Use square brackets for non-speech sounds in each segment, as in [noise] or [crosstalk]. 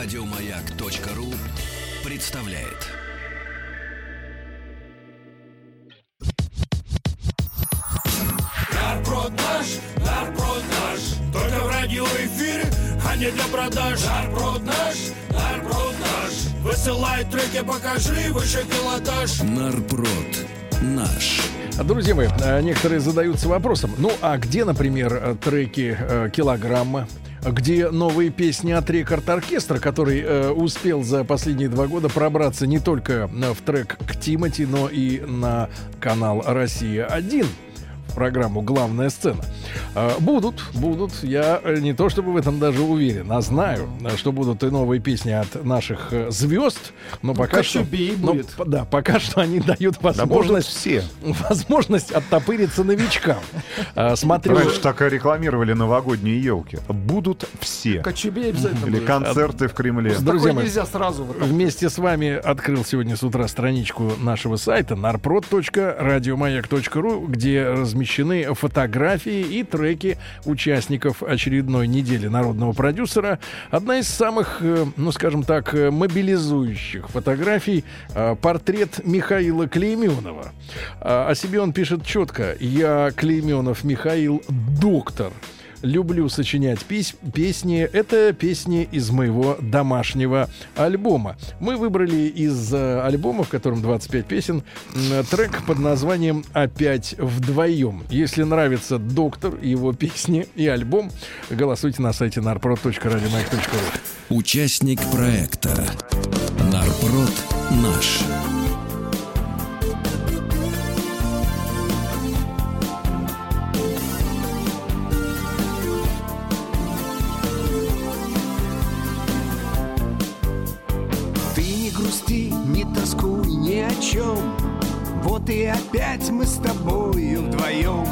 Радиомаяк.ру представляет. Нарброд наш, нарброд наш, только в радиоэфире, а не для продаж. Нарброд наш, нарброд наш, высылай треки, покажи выше пилотаж. Нарброд наш. Друзья мои, э, некоторые задаются вопросом, ну а где, например, э, треки э, «Килограмма», где новые песни от Рекорд Оркестра, который э, успел за последние два года пробраться не только э, в трек к Тимати, но и на канал «Россия-1» в программу «Главная сцена». Э, будут, будут. Я э, не то чтобы в этом даже уверен, а знаю, э, что будут и новые песни от наших э, звезд, но пока что... Но, будет. да, пока что они дают Да возможность все. [laughs] возможность оттопыриться новичкам. А, Смотрю, Раньше так и рекламировали новогодние елки. Будут все. Кочубей обязательно Или будет. концерты в Кремле. С Друзья мои, нельзя сразу. вот вместе с вами открыл сегодня с утра страничку нашего сайта narprod.radiomayak.ru, где размещены фотографии и треки участников очередной недели народного продюсера. Одна из самых, э, ну скажем так, э, мобилизующих фотографий э, портрет Михаила Клейменова. А О себе он пишет четко. Я Клейменов Михаил, доктор. Люблю сочинять пись- песни. Это песни из моего домашнего альбома. Мы выбрали из э, альбома, в котором 25 песен, трек под названием «Опять вдвоем». Если нравится доктор, его песни и альбом, голосуйте на сайте narprod.radiomayak.ru. Участник проекта Нарброд наш. Грусти, не тоскуй ни о чем Вот и опять мы с тобою вдвоем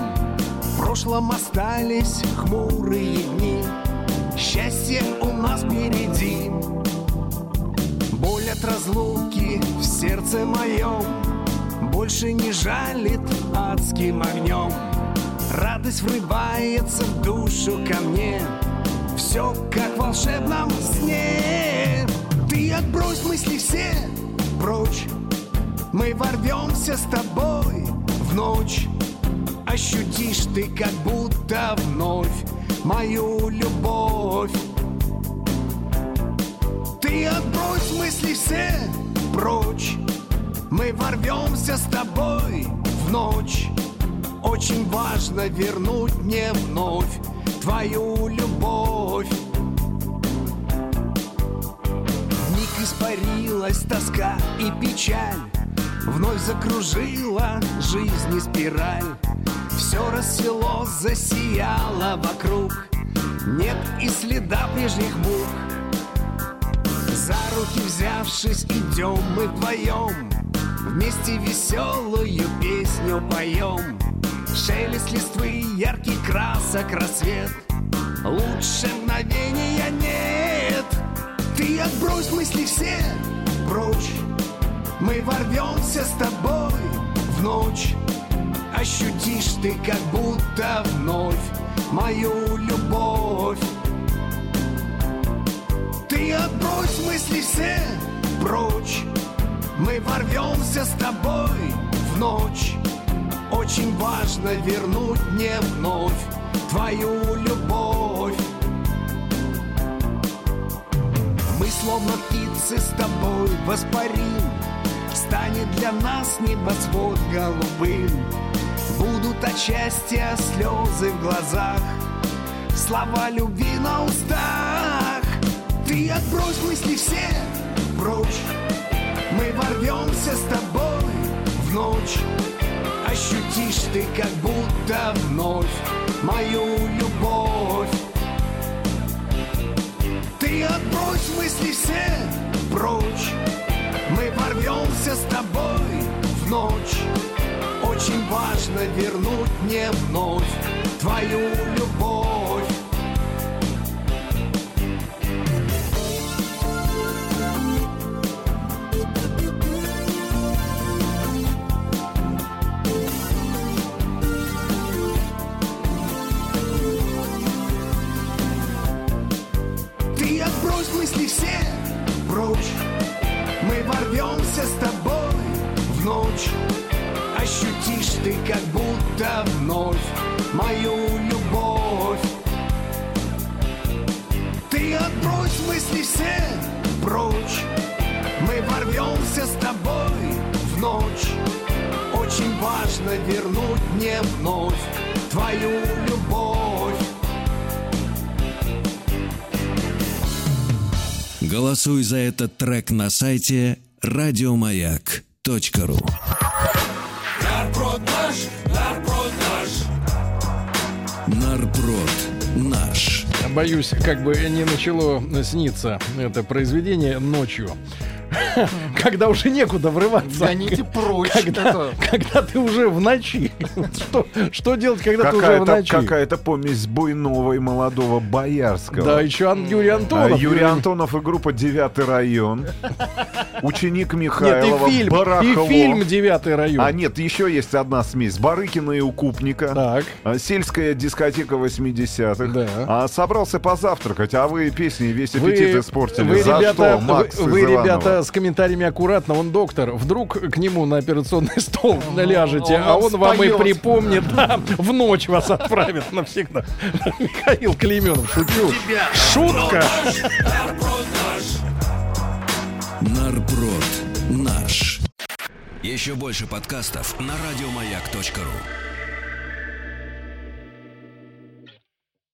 В прошлом остались хмурые дни. Счастье у нас впереди. Боль от разлуки в сердце моем Больше не жалит адским огнем Радость врывается в душу ко мне. Все как в волшебном сне отбрось мысли все прочь. Мы ворвемся с тобой в ночь. Ощутишь ты как будто вновь Мою любовь Ты отбрось мысли все прочь. Мы ворвемся с тобой в ночь. Очень важно вернуть мне вновь Твою любовь испарилась тоска и печаль. Вновь закружила жизнь спираль. Все рассело, засияло вокруг. Нет и следа прежних мук. За руки взявшись, идем мы вдвоем Вместе веселую песню поем Шелест листвы, яркий красок, рассвет. Лучше мгновения нет Ты отбрось мысли все прочь. Мы ворвемся с тобой в ночь. Ощутишь ты как будто вновь Мою любовь. Ты отбрось мысли все прочь. Мы ворвемся с тобой в ночь. Очень важно вернуть мне вновь Твою любовь словно птицы с тобой воспарим. Станет для нас небосвод голубым. Будут от счастья слезы в глазах. Слова любви на устах. Ты отбрось мысли все прочь. Мы ворвемся с тобой в ночь. Ощутишь ты как будто вновь Мою любовь мысли все прочь Мы ворвемся с тобой в ночь. Очень важно вернуть мне вновь Твою любовь ночь. Ощутишь ты как будто вновь мою любовь. Ты отбрось мысли все прочь. Мы ворвемся с тобой в ночь. Очень важно вернуть мне вновь твою любовь. Голосуй за этот трек на сайте радиомаяк.ру Нарброд наш. Нарброд наш. Боюсь, как бы не начало сниться это произведение ночью. [laughs] Когда уже некуда врываться. Гоните прочь. Когда, когда ты уже в ночи. [laughs] Что, что делать, когда ты уже в Какая-то ночи? какая помесь буйного и молодого Боярского. Да, еще Ан- Юрий А, Антонов. Юрий Антонов и группа «Девятый район». Ученик Нет, Михайлова, и фильм, Барахло. и фильм «Девятый район». А нет, еще есть одна смесь. Барыкина и Укупника. Так. А, Сельская дискотека 80-х. Да. А, собрался позавтракать, а вы песни весь Вы, аппетит испортили. вы, За ребята, что, Макс вы, вы, ребята, с комментариями аккуратно. Он доктор. Вдруг к нему на операционный стол [laughs] ляжете, он а он вам и припомнит, [laughs] да, в ночь вас отправит навсегда. [laughs] Михаил Клеменов, шучу. Шутка. Нарброд наш. Нарброд наш. Еще больше подкастов на радиомаяк.ру.